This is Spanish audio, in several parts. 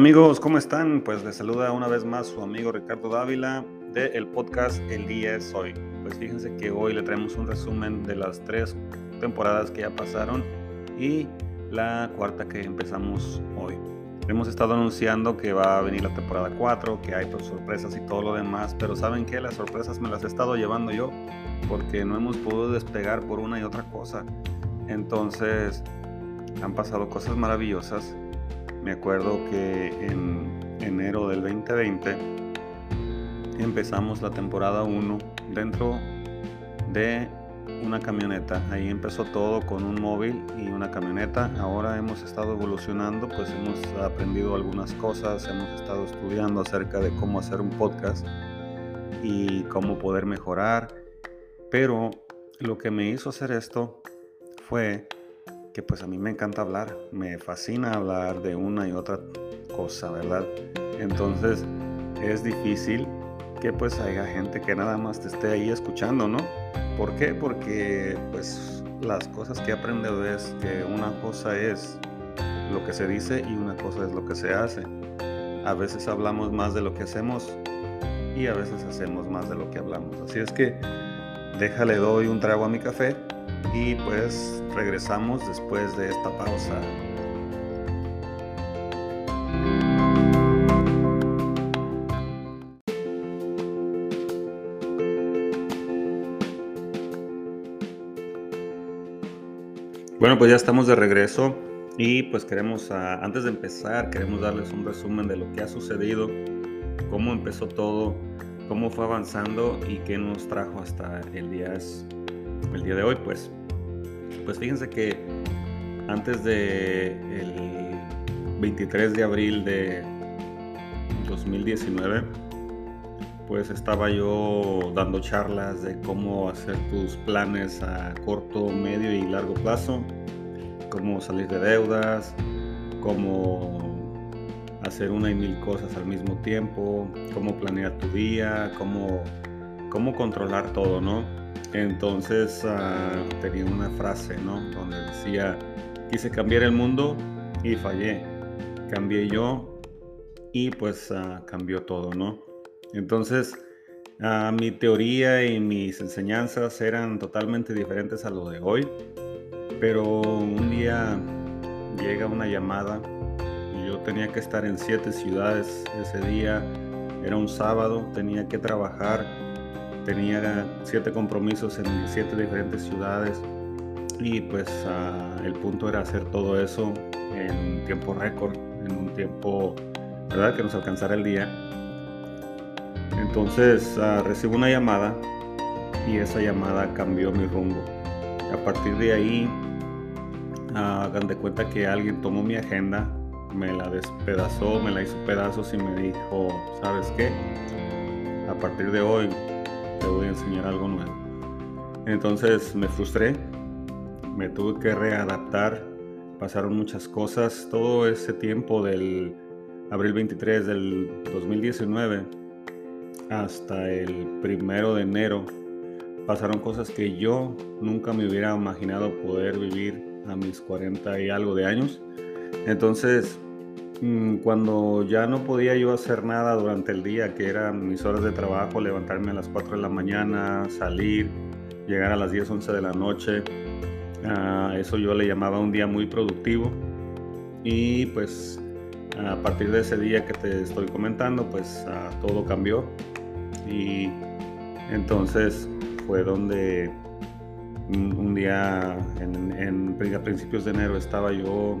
amigos? ¿Cómo están? Pues les saluda una vez más su amigo Ricardo Dávila del el podcast El Día es Hoy. Pues fíjense que hoy le traemos un resumen de las tres temporadas que ya pasaron y la cuarta que empezamos hoy. Hemos estado anunciando que va a venir la temporada 4, que hay pues, sorpresas y todo lo demás, pero ¿saben qué? Las sorpresas me las he estado llevando yo porque no hemos podido despegar por una y otra cosa. Entonces, han pasado cosas maravillosas me acuerdo que en enero del 2020 empezamos la temporada 1 dentro de una camioneta. Ahí empezó todo con un móvil y una camioneta. Ahora hemos estado evolucionando, pues hemos aprendido algunas cosas, hemos estado estudiando acerca de cómo hacer un podcast y cómo poder mejorar. Pero lo que me hizo hacer esto fue que pues a mí me encanta hablar, me fascina hablar de una y otra cosa, ¿verdad? Entonces es difícil que pues haya gente que nada más te esté ahí escuchando, ¿no? ¿Por qué? Porque pues las cosas que he aprendido es que una cosa es lo que se dice y una cosa es lo que se hace. A veces hablamos más de lo que hacemos y a veces hacemos más de lo que hablamos. Así es que déjale doy un trago a mi café y pues regresamos después de esta pausa. Bueno, pues ya estamos de regreso y pues queremos, antes de empezar, queremos darles un resumen de lo que ha sucedido, cómo empezó todo, cómo fue avanzando y qué nos trajo hasta el día, el día de hoy, pues. Pues fíjense que antes de el 23 de abril de 2019, pues estaba yo dando charlas de cómo hacer tus planes a corto, medio y largo plazo, cómo salir de deudas, cómo hacer una y mil cosas al mismo tiempo, cómo planear tu día, cómo, cómo controlar todo, ¿no? Entonces ah, tenía una frase, ¿no? Donde decía, quise cambiar el mundo y fallé. Cambié yo y pues ah, cambió todo, ¿no? Entonces, ah, mi teoría y mis enseñanzas eran totalmente diferentes a lo de hoy. Pero un día llega una llamada y yo tenía que estar en siete ciudades ese día. Era un sábado, tenía que trabajar tenía siete compromisos en siete diferentes ciudades y pues ah, el punto era hacer todo eso en tiempo récord, en un tiempo, ¿verdad? Que nos alcanzara el día. Entonces uh, recibo una llamada y esa llamada cambió mi rumbo. A partir de ahí, uh, hagan de cuenta que alguien tomó mi agenda, me la despedazó, me la hizo pedazos y me dijo, ¿sabes qué? A partir de hoy te voy a enseñar algo nuevo. Entonces me frustré, me tuve que readaptar, pasaron muchas cosas, todo ese tiempo del abril 23 del 2019 hasta el primero de enero pasaron cosas que yo nunca me hubiera imaginado poder vivir a mis 40 y algo de años. Entonces, cuando ya no podía yo hacer nada durante el día, que eran mis horas de trabajo, levantarme a las 4 de la mañana, salir, llegar a las 10, 11 de la noche, uh, eso yo le llamaba un día muy productivo. Y pues a partir de ese día que te estoy comentando, pues uh, todo cambió. Y entonces fue donde un, día en, en, a principios de enero estaba yo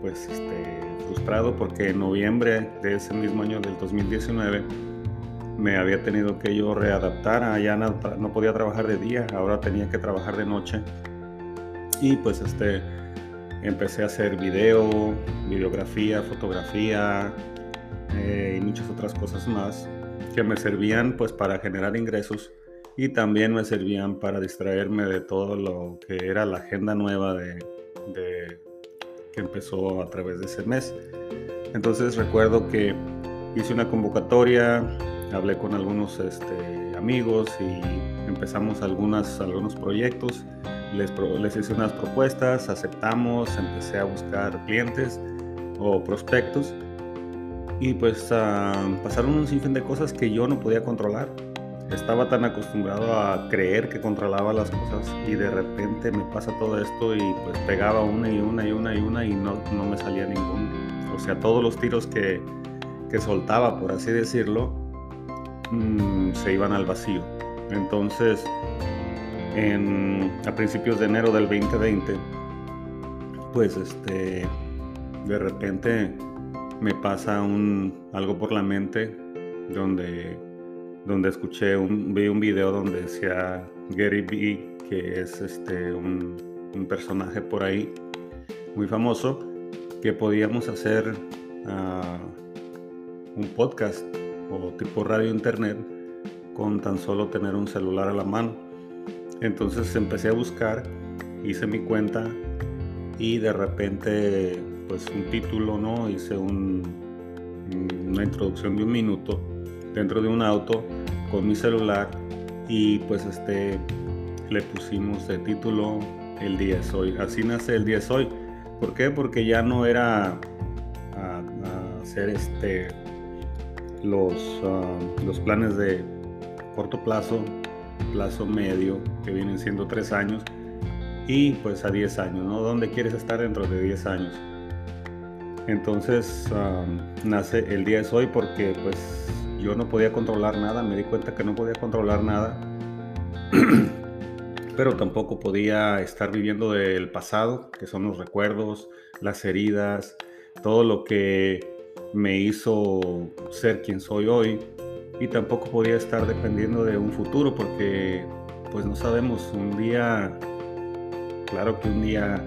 pues este frustrado porque en noviembre de ese mismo año del 2019 me había tenido que yo readaptar, allá no, no podía trabajar de día, ahora tenía que trabajar de noche. Y pues este empecé a hacer video, videografía, fotografía eh, y muchas otras cosas más que me servían pues para generar ingresos y también me servían para distraerme de todo lo que era la agenda nueva de, de que empezó a través de ese mes. Entonces recuerdo que hice una convocatoria, hablé con algunos este, amigos y empezamos algunas, algunos proyectos. Les, les hice unas propuestas, aceptamos, empecé a buscar clientes o prospectos Y pues ah, pasaron un sinfín de cosas que yo no podía controlar. Estaba tan acostumbrado a creer que controlaba las cosas y de repente me pasa todo esto y pues pegaba una y una y una y una y no, no me salía ninguno. O sea, todos los tiros que, que soltaba, por así decirlo, mm, se iban al vacío. Entonces, a principios de enero del 2020, pues este, de repente me pasa un, algo por la mente donde, donde escuché un, vi un video donde decía Gary Vee, que es este, un, personaje por ahí muy famoso, que podíamos hacer ah, un podcast o tipo radio internet con tan solo tener un celular a la mano. Entonces empecé a buscar, hice mi cuenta y de repente pues un título, ¿no? Hice una introducción de un minuto dentro de un auto con mi celular y pues este le pusimos el título El día es hoy. Así nace el día es hoy. ¿Por qué? Porque ya no era hacer este los, ah, los planes de corto plazo, plazo medio, que vienen siendo tres años, y pues a 10 años, ¿no? ¿Dónde quieres estar dentro de 10 años? Entonces nace el día es hoy porque pues yo no podía controlar nada, me di cuenta que no podía controlar nada, pero tampoco podía estar viviendo del pasado, que son los recuerdos, las heridas, todo lo que me hizo ser quien soy hoy. Y tampoco podía estar dependiendo de un futuro porque pues no sabemos, un día, claro que un día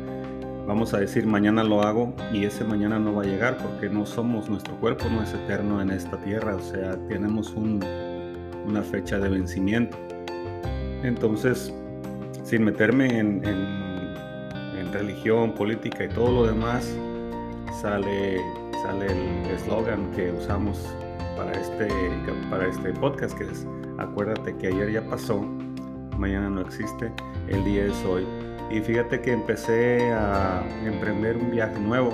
vamos a decir mañana lo hago y ese mañana no va a llegar porque no somos, nuestro cuerpo no es eterno en esta tierra, o sea, tenemos una fecha de vencimiento. Entonces, sin meterme en, en religión, política y todo lo demás, sale, sale el eslogan que usamos para este, para este podcast, que es acuérdate que ayer ya pasó, mañana no existe, el día es hoy y fíjate que empecé a emprender un viaje nuevo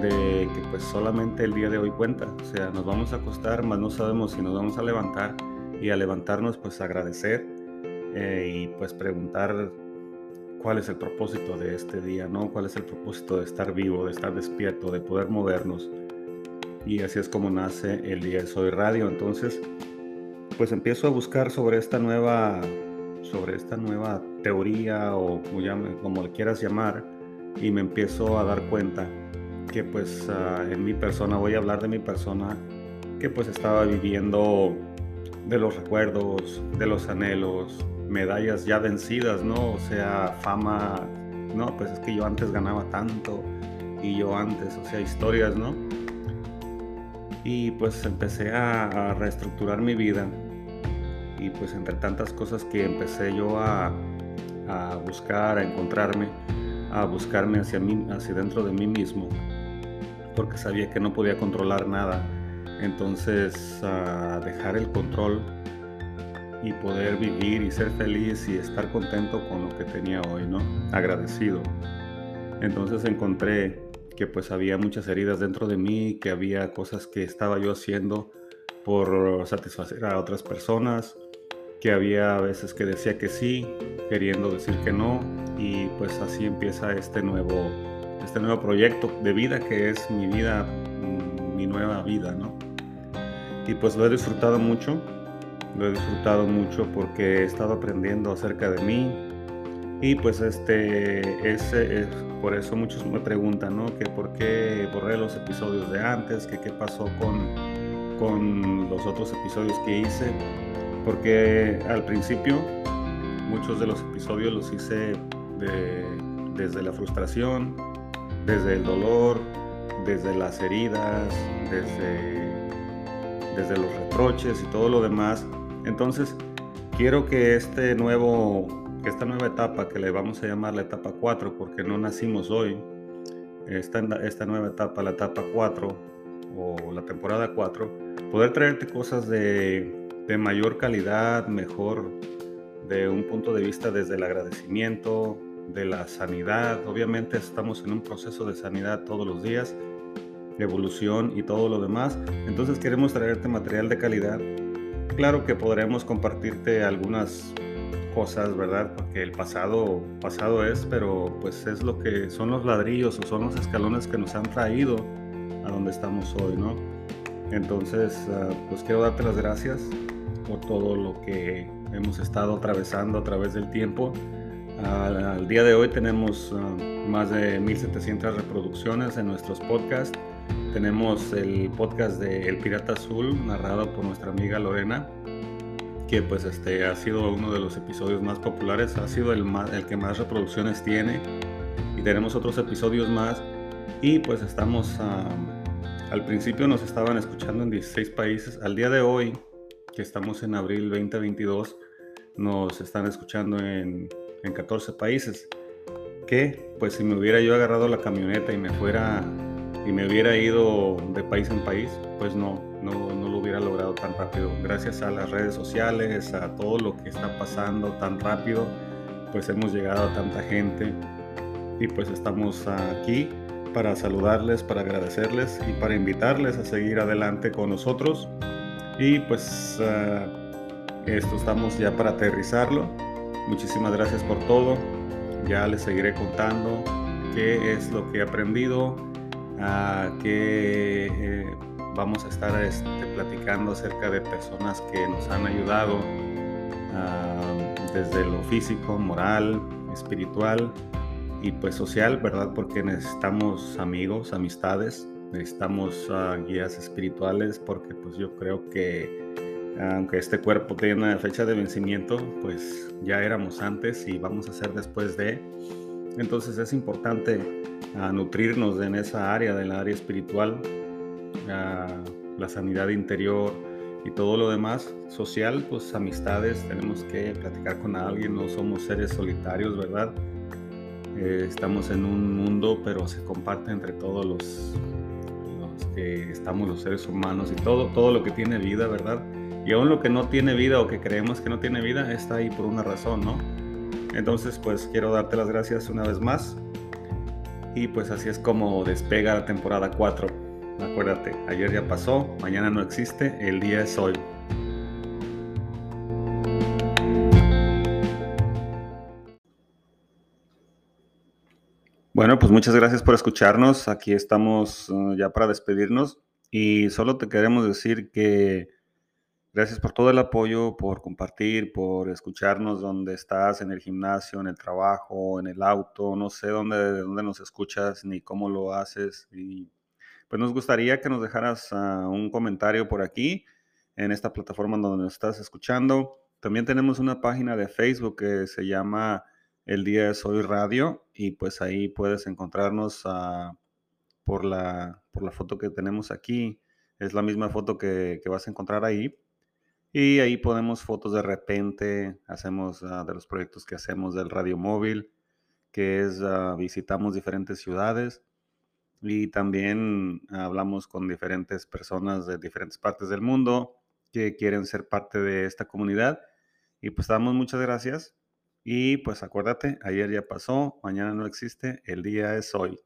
de que pues solamente el día de hoy cuenta. O sea, nos vamos a acostar, más no sabemos si nos vamos a levantar y a levantarnos pues agradecer eh, y pues preguntar cuál es el propósito de este día, ¿no? ¿Cuál es el propósito de estar vivo, de estar despierto, de poder movernos? Y así es como nace el día de Soy Radio. Entonces, pues empiezo a buscar sobre esta nueva sobre esta nueva teoría o como le quieras llamar y me empiezo a dar cuenta que pues ah, en mi persona, voy a hablar de mi persona, que pues estaba viviendo de los recuerdos, de los anhelos, medallas ya vencidas, ¿no? O sea, fama, no, pues es que yo antes ganaba tanto y yo antes, o sea, historias, ¿no? Y pues empecé a reestructurar mi vida y pues entre tantas cosas que empecé yo a, buscar, a encontrarme, a buscarme hacia, mí, hacia dentro de mí mismo, porque sabía que no podía controlar nada. Entonces, a dejar el control y poder vivir y ser feliz y estar contento con lo que tenía hoy, ¿no? Agradecido. Entonces encontré que pues había muchas heridas dentro de mí, que había cosas que estaba yo haciendo por satisfacer a otras personas, que había veces que decía que sí, queriendo decir que no, y pues así empieza este nuevo, este nuevo proyecto de vida que es mi vida, mm, mi nueva vida, ¿no? Y pues lo he disfrutado mucho, lo he disfrutado mucho porque he estado aprendiendo acerca de mí, y pues este, ese, es, por eso muchos me preguntan, ¿no? Que por qué borré los episodios de antes, que qué pasó con, con los otros episodios que hice porque al principio muchos de los episodios los hice desde la frustración, desde el dolor, desde las heridas, desde, desde los reproches y todo lo demás. Entonces, quiero que este nuevo, esta nueva etapa, que le vamos a llamar la etapa 4, porque no nacimos hoy, esta, esta nueva etapa, la etapa 4 o la temporada 4, poder traerte cosas de de mayor calidad, mejor de un punto de vista desde el agradecimiento, de la sanidad. Obviamente estamos en un proceso de sanidad todos los días evolución y todo lo demás. Entonces queremos traerte material de calidad. Claro que podremos compartirte algunas cosas, ¿verdad? Porque el pasado pasado es, pero pues es lo que son los ladrillos o son los escalones que nos han traído a donde estamos hoy, ¿no? Entonces, ah, pues quiero darte las gracias todo lo que hemos estado atravesando a través del tiempo. Al, día de hoy tenemos ah, más de 1700 reproducciones en nuestros podcasts. Tenemos el podcast de El Pirata Azul, narrado por nuestra amiga Lorena, que pues este ha sido uno de los episodios más populares, ha sido el, el que más reproducciones tiene. Y tenemos otros episodios más. Y pues estamos, ah, al principio nos estaban escuchando en 16 países. Al día de hoy, que estamos en abril 2022, nos están escuchando en, en 14 países. Que pues si me hubiera yo agarrado la camioneta y me fuera y me hubiera ido de país en país, pues no, no, no, lo hubiera logrado tan rápido. Gracias a las redes sociales, a todo lo que está pasando tan rápido, pues hemos llegado a tanta gente y pues estamos aquí para saludarles, para agradecerles y para invitarles a seguir adelante con nosotros. Y pues uh, esto estamos ya para aterrizarlo. Muchísimas gracias por todo. Ya les seguiré contando qué es lo que he aprendido, eh, vamos a estar este, platicando acerca de personas que nos han ayudado desde lo físico, moral, espiritual y pues social, ¿verdad? Porque necesitamos amigos, amistades, necesitamos ah, guías espirituales porque pues yo creo que aunque este cuerpo tiene una fecha de vencimiento, pues ya éramos antes y vamos a ser después de. Entonces es importante a nutrirnos en esa área, del área espiritual, la sanidad interior y todo lo demás. Social, pues amistades, tenemos que platicar con alguien, no somos seres solitarios, ¿verdad? Eh, estamos en un mundo, pero se comparte entre todos los, estamos los seres humanos y todo, todo lo que tiene vida, ¿verdad? Y aún lo que no tiene vida o que creemos que no tiene vida está ahí por una razón, ¿no? Entonces, pues quiero darte las gracias una vez más y pues así es como despega la temporada 4. Acuérdate, ayer ya pasó, mañana no existe, el día es hoy. Pues muchas gracias por escucharnos. Aquí estamos uh, ya para despedirnos y solo te queremos decir que Gracias por todo el apoyo, por compartir, por escucharnos donde estás, en el gimnasio, en el trabajo, en el auto, no sé dónde, dónde nos escuchas ni cómo lo haces. Y pues nos gustaría que nos dejaras ah, un comentario por aquí, en esta plataforma donde nos estás escuchando. También tenemos una página de Facebook que se llama El Día de Soy Radio y pues ahí puedes encontrarnos ah, por, la, por la foto que tenemos aquí. Es la misma foto que, que vas a encontrar ahí. Y ahí ponemos fotos de repente, hacemos ah, de los proyectos que hacemos del radio móvil, que es ah, visitamos diferentes ciudades y también hablamos con diferentes personas de diferentes partes del mundo que quieren ser parte de esta comunidad. Y pues damos muchas gracias. Y pues acuérdate, ayer ya pasó, mañana no existe, el día es hoy.